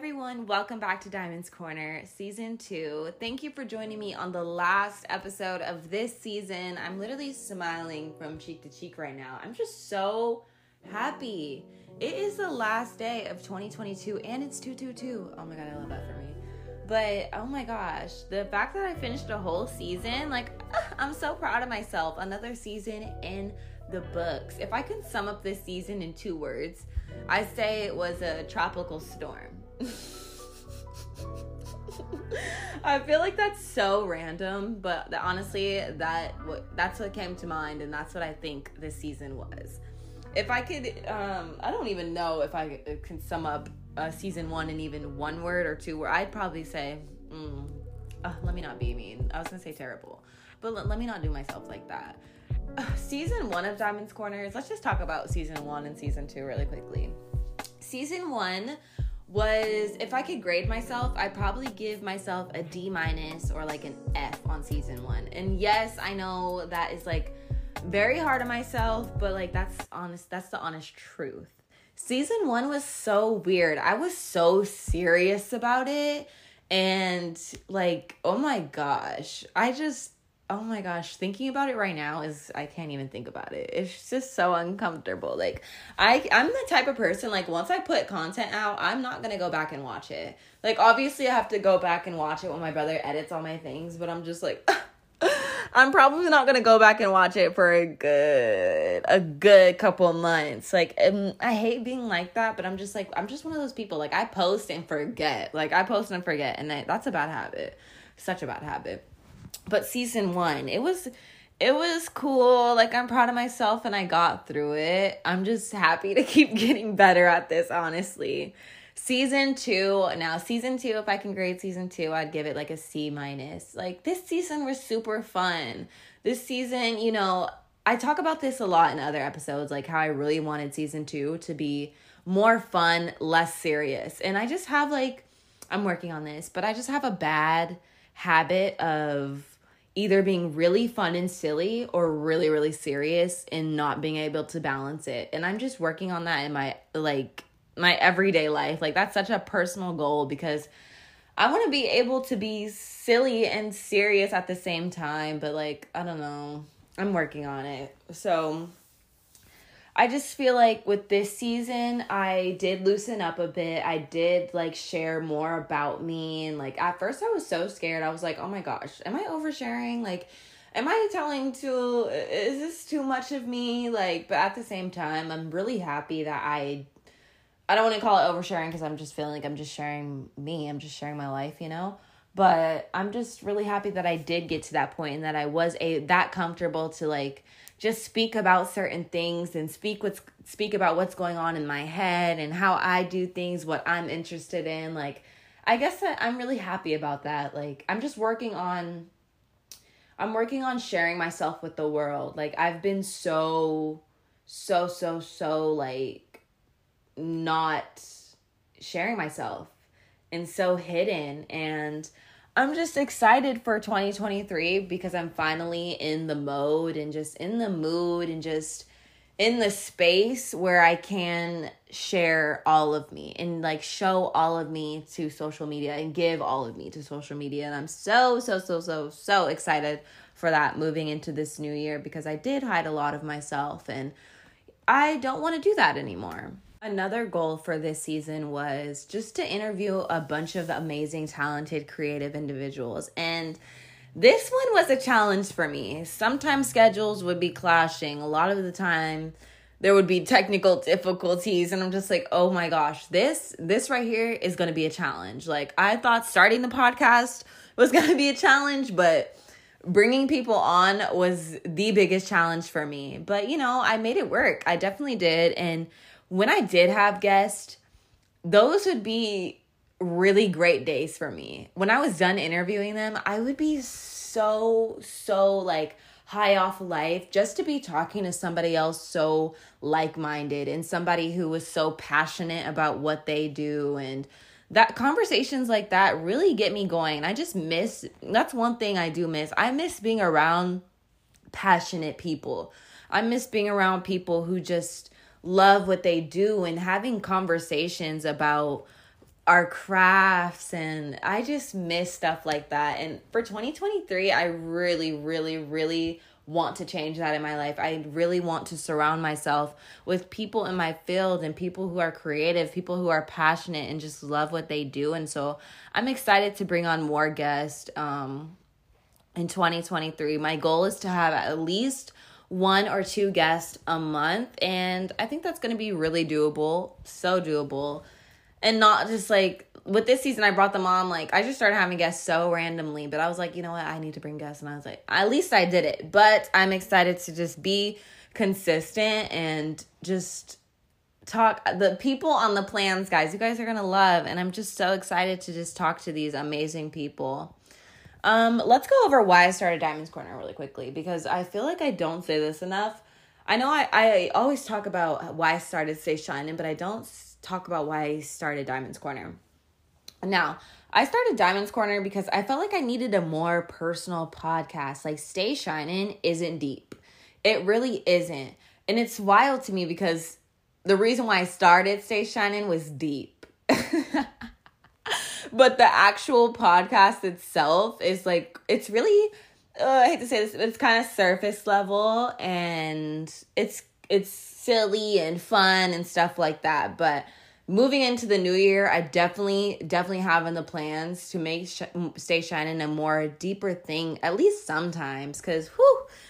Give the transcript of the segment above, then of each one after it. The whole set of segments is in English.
everyone, welcome back to Diamonds Corner, season two. Thank you for joining me on the last episode of this season. I'm literally smiling from cheek to cheek right now. I'm just so happy. It is the last day of 2022 and it's 222. Oh my god, I love that for me. But oh my gosh, the fact that I finished a whole season, like, I'm so proud of myself. Another season in the books. If I can sum up this season in two words, I say it was a tropical storm. I feel like that's so random, but honestly, that that's what came to mind, and that's what I think this season was. If I could, um, I don't even know if I can sum up uh, season one in even one word or two. Where I'd probably say, mm, uh, let me not be mean. I was gonna say terrible, but let me not do myself like that. Season one of Diamonds Corners. Let's just talk about season one and season two really quickly. Season one was if I could grade myself, I'd probably give myself a D minus or like an F on season one. And yes, I know that is like very hard on myself, but like that's honest, that's the honest truth. Season one was so weird. I was so serious about it. And like, oh my gosh, I just oh my gosh, thinking about it right now is I can't even think about it. It's just so uncomfortable. Like I I'm the type of person like once I put content out, I'm not going to go back and watch it. Like obviously I have to go back and watch it when my brother edits all my things, but I'm just like I'm probably not gonna go back and watch it for a good a good couple months. Like um, I hate being like that, but I'm just like I'm just one of those people. Like I post and forget. Like I post and forget, and I, that's a bad habit. Such a bad habit but season one it was it was cool. Like i'm proud of myself and i got through it. I'm just happy to keep getting better at this honestly. Season two now season two if i can grade season two i'd give it like a c minus. Like this season was super fun. This season you know i talk about this a lot in other episodes like how i really wanted season two to be more fun less serious. And i just have like i'm working on this but i just have a bad habit of either being really fun and silly or really really serious and not being able to balance it. And i'm just working on that in my like my everyday life. Like that's such a personal goal because i want to be able to be silly and serious at the same time but like i don't know. I'm working on it. So I just feel like with this season, I did loosen up a bit. I did like share more about me. And like at first, I was so scared. I was like, oh my gosh, am I oversharing? Like, am I telling too, is this too much of me? Like, but at the same time, I'm really happy that I, I don't want to call it oversharing because I'm just feeling like I'm just sharing me. I'm just sharing my life, you know? But I'm just really happy that I did get to that point and that I was a that comfortable to like just speak about certain things and speak what's speak about what's going on in my head and how I do things, what I'm interested in. Like I guess I'm really happy about that. Like I'm just working on I'm working on sharing myself with the world. Like I've been so so so so like not sharing myself and so hidden and I'm just excited for 2023 because I'm finally in the mode and just in the mood and just in the space where I can share all of me and like show all of me to social media and give all of me to social media. And I'm so, so, so, so, so excited for that moving into this new year because I did hide a lot of myself and I don't want to do that anymore. Another goal for this season was just to interview a bunch of amazing, talented, creative individuals. And this one was a challenge for me. Sometimes schedules would be clashing. A lot of the time, there would be technical difficulties and i'm just like oh my gosh this this right here is going to be a challenge like i thought starting the podcast was going to be a challenge but bringing people on was the biggest challenge for me but you know i made it work i definitely did and when I did have guests, those would be really great days for me. When I was done interviewing them, I would be so, so like high off life just to be talking to somebody else so like minded and somebody who was so passionate about what they do. And that conversations like that really get me going. I just miss that's one thing I do miss. I miss being around passionate people. I miss being around people who just love what they do and having conversations about our crafts and I just miss stuff like that. And for 2023, I really really really want to change that in my life. I really want to surround myself with people in my field and people who are creative, people who are passionate and just love what they do. And so I'm excited to bring on more guests um, in 2023. My goal is to have at least one or two guests a month. And I think that's going to be really doable. So doable. And not just like with this season I brought them on like I just started having guests so randomly, but I was like, you know what, I need to bring guests and I was like, at least I did it. But I'm excited to just be consistent and just talk the people on the plans, guys. You guys are going to love and I'm just so excited to just talk to these amazing people. Um let's go over why I started Diamonds Corner really quickly because I feel like I don't say this enough. I know I I always talk about why I started Stay Shining, but I don't talk about why I started Diamonds Corner. Now, I started Diamonds Corner because I felt like I needed a more personal podcast. Like Stay Shining isn't deep. It really isn't. And it's wild to me because the reason why I started Stay Shining was deep. but the actual podcast itself is like it's really uh, I hate to say this, but it's kind of surface level and it's it's silly and fun and stuff like that. But moving into the new year, I definitely, definitely having the plans to make sh- Stay Shining a more deeper thing, at least sometimes, because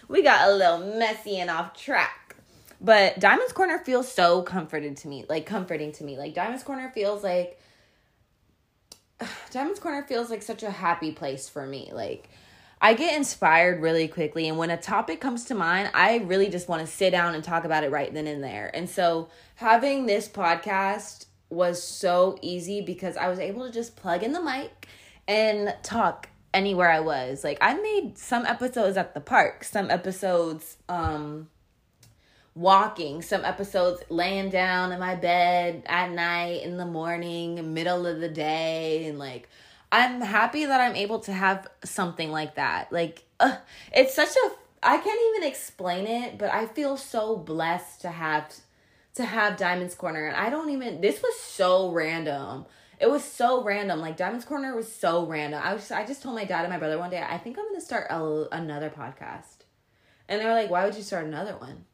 we got a little messy and off track. But Diamond's Corner feels so comforted to me, like comforting to me. Like Diamond's Corner feels like Diamond's Corner feels like such a happy place for me. Like I get inspired really quickly, and when a topic comes to mind, I really just want to sit down and talk about it right then and there. And so, having this podcast was so easy because I was able to just plug in the mic and talk anywhere I was. Like I made some episodes at the park, some episodes um walking, some episodes laying down in my bed at night, in the morning, middle of the day and like I'm happy that I'm able to have something like that. Like it's such a I can't even explain it, but I feel so blessed to have to have Diamond's Corner. And I don't even, this was so random. It was so random. Like Diamond's Corner was so random. I was, I just told my dad and my brother one day, I think I'm to start a, another podcast. And they were like, why would you start another one?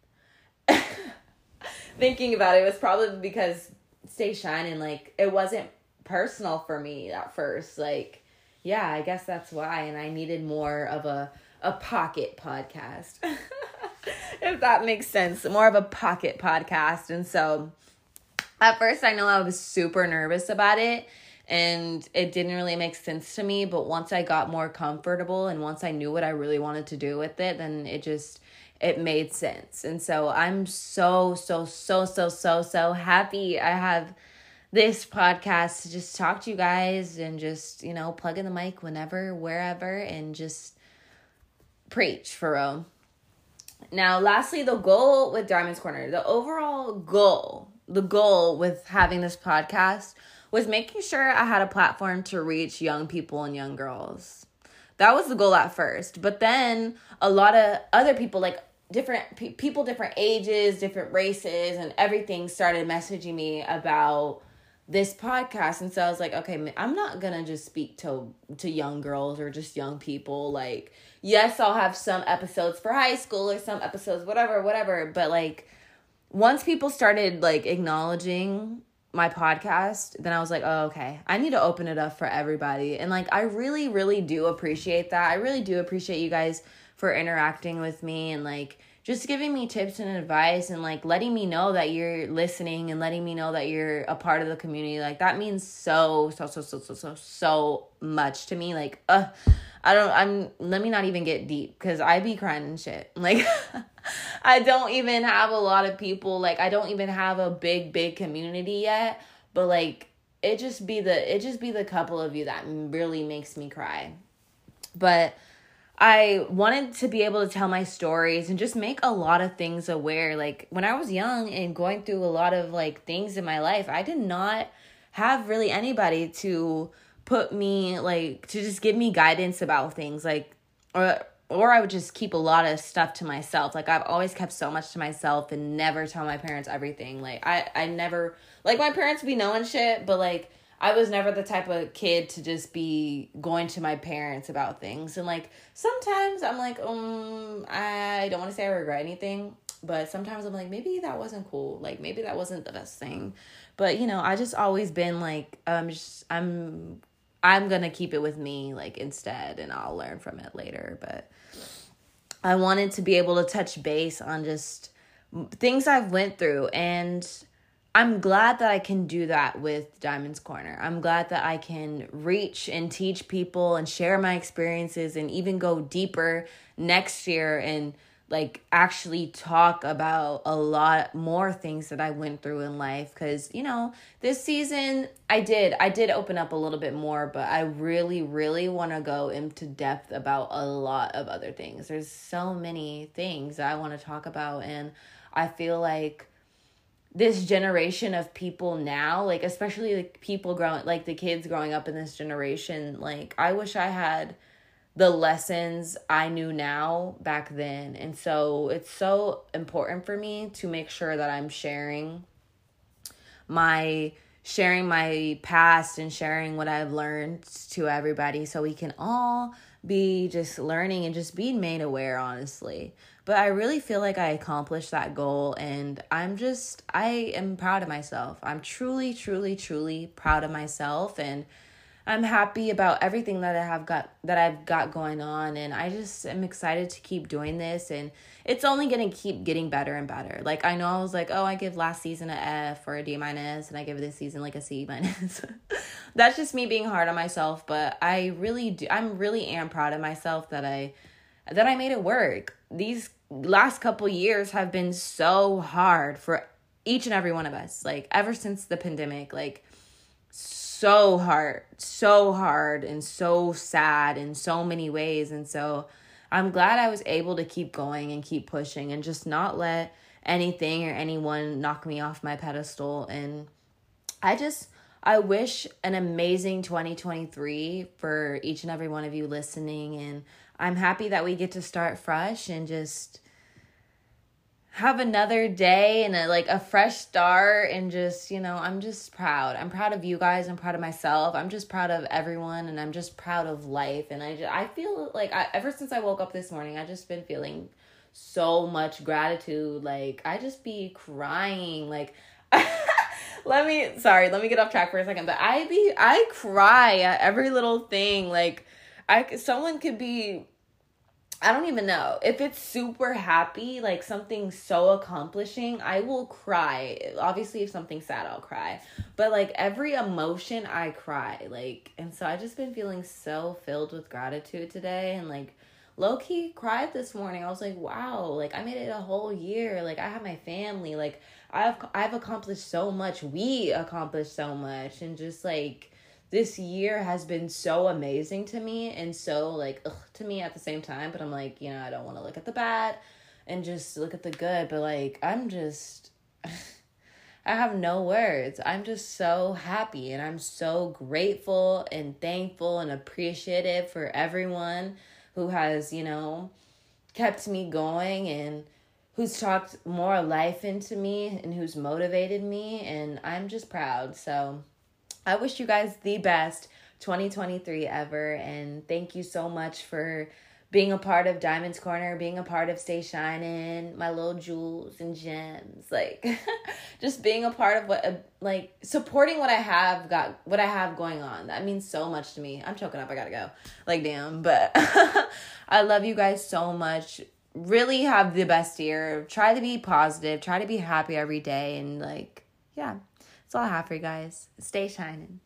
Thinking about it, it was probably because Stay Shining, like, it wasn't personal for me at first. Like, yeah, I guess that's why. And I needed more of a, a pocket podcast. if that makes sense. More of a pocket podcast. And so at first, I know I was super nervous about it and it didn't really make sense to me. But once I got more comfortable and once I knew what I really wanted to do with it, then it just it made sense. And so I'm so, so, so, so, so, so happy I have this podcast to just talk to you guys and just, you know, plug in the mic whenever, wherever, and just preach for real. Now, lastly, the goal with Diamonds Corner, the overall goal, the goal with having this podcast was making sure I had a platform to reach young people and young girls. That was the goal at first. But then a lot of other people, like different pe- people, different ages, different races, and everything started messaging me about this podcast and so I was like okay I'm not going to just speak to to young girls or just young people like yes I'll have some episodes for high school or some episodes whatever whatever but like once people started like acknowledging my podcast then I was like oh okay. I need to open it up for everybody. And like I really really do appreciate that. I really do appreciate you guys for interacting with me and like just giving me tips and advice and like letting me know that you're listening and letting me know that you're a part of the community. Like that means so so so so so so so much to me. Like uh i don't i'm let me not even get deep because i be crying and shit like i don't even have a lot of people like i don't even have a big big community yet but like it just be the it just be the couple of you that really makes me cry but I wanted to be able to tell my stories and just make a lot of things aware. Like when I was young and going through a lot of like things in my life, I did not have really anybody to put me like to just give me guidance about things like or or I would just keep a lot of stuff to myself. Like I've always kept so much to myself and never tell my parents everything. Like I I never like my parents be knowing shit, but like I was never the type of kid to just be going to my parents about things. And like sometimes I'm like, um, I don't want to say I regret anything, but sometimes I'm like, maybe that wasn't cool. Like maybe that wasn't the best thing. But you know, I just always been like, I'm just I'm I'm gonna keep it with me like instead and I'll learn from it later. But I wanted to be able to touch base on just things I've went through and I'm glad that I can do that with Diamond's Corner. I'm glad that I can reach and teach people and share my experiences and even go deeper next year and like actually talk about a lot more things that I went through in life cuz you know, this season I did I did open up a little bit more, but I really really want to go into depth about a lot of other things. There's so many things I want to talk about and I feel like this generation of people now like especially like people growing like the kids growing up in this generation like i wish i had the lessons i knew now back then and so it's so important for me to make sure that i'm sharing my sharing my past and sharing what i've learned to everybody so we can all be just learning and just being made aware honestly but I really feel like I accomplished that goal and I'm just I am proud of myself. I'm truly truly truly proud of myself and I'm happy about everything that I have got that I've got going on and I just am excited to keep doing this and it's only going to keep getting better and better. Like I know I was like, "Oh, I give last season a F or a D minus and I give this season like a C minus." That's just me being hard on myself, but I really do I'm really am proud of myself that I that I made it work. These last couple years have been so hard for each and every one of us. Like ever since the pandemic, like hard, so hard and so sad in so many ways. And so I'm glad I was able to keep going and keep pushing and just not let anything or anyone knock me off my pedestal. And I just, I wish an amazing 2023 for each and every one of you listening. And I'm happy that we get to start fresh and just have another day and a, like a fresh start and just you know i'm just proud. I'm proud of you guys. I'm proud of myself. I'm just proud of everyone and i'm just proud of life. And i just, i feel like I, ever since i woke up this morning i just been feeling so much gratitude. Like i just be crying. Like let me sorry let me get off track for a second but i be i cry at every little thing. Like i someone could be I don't even know. If it's super happy, like something so accomplishing, I will cry. Obviously, if something's sad, I'll cry. But like every emotion, I cry. Like, and so I've just been feeling so filled with gratitude today and like low key cried this morning. I was like, wow, like I made it a whole year. Like I have my family. Like I've I've accomplished so much. We accomplished so much and just like this year has been so amazing to me and so like ugh, to me at the same time but i'm like you know i don't want to look at the bad and just look at the good but like i'm just i have no words. I'm just so happy and i'm so grateful and thankful and appreciative for everyone who has you know kept me going and who's talked more life into me and who's motivated me and i'm just proud so I wish you guys the best 2023 ever. And thank you so much for being a part of Diamond's Corner, being a part of Stay Shining, my little jewels and gems. Like, just being a part of what, uh, like, supporting what I have got, what I have going on. That means so much to me. I'm choking up. I gotta go. Like, damn. But I love you guys so much. Really have the best year. Try to be positive. Try to be happy every day. And, like, yeah. That's all I have for you guys. Stay shining.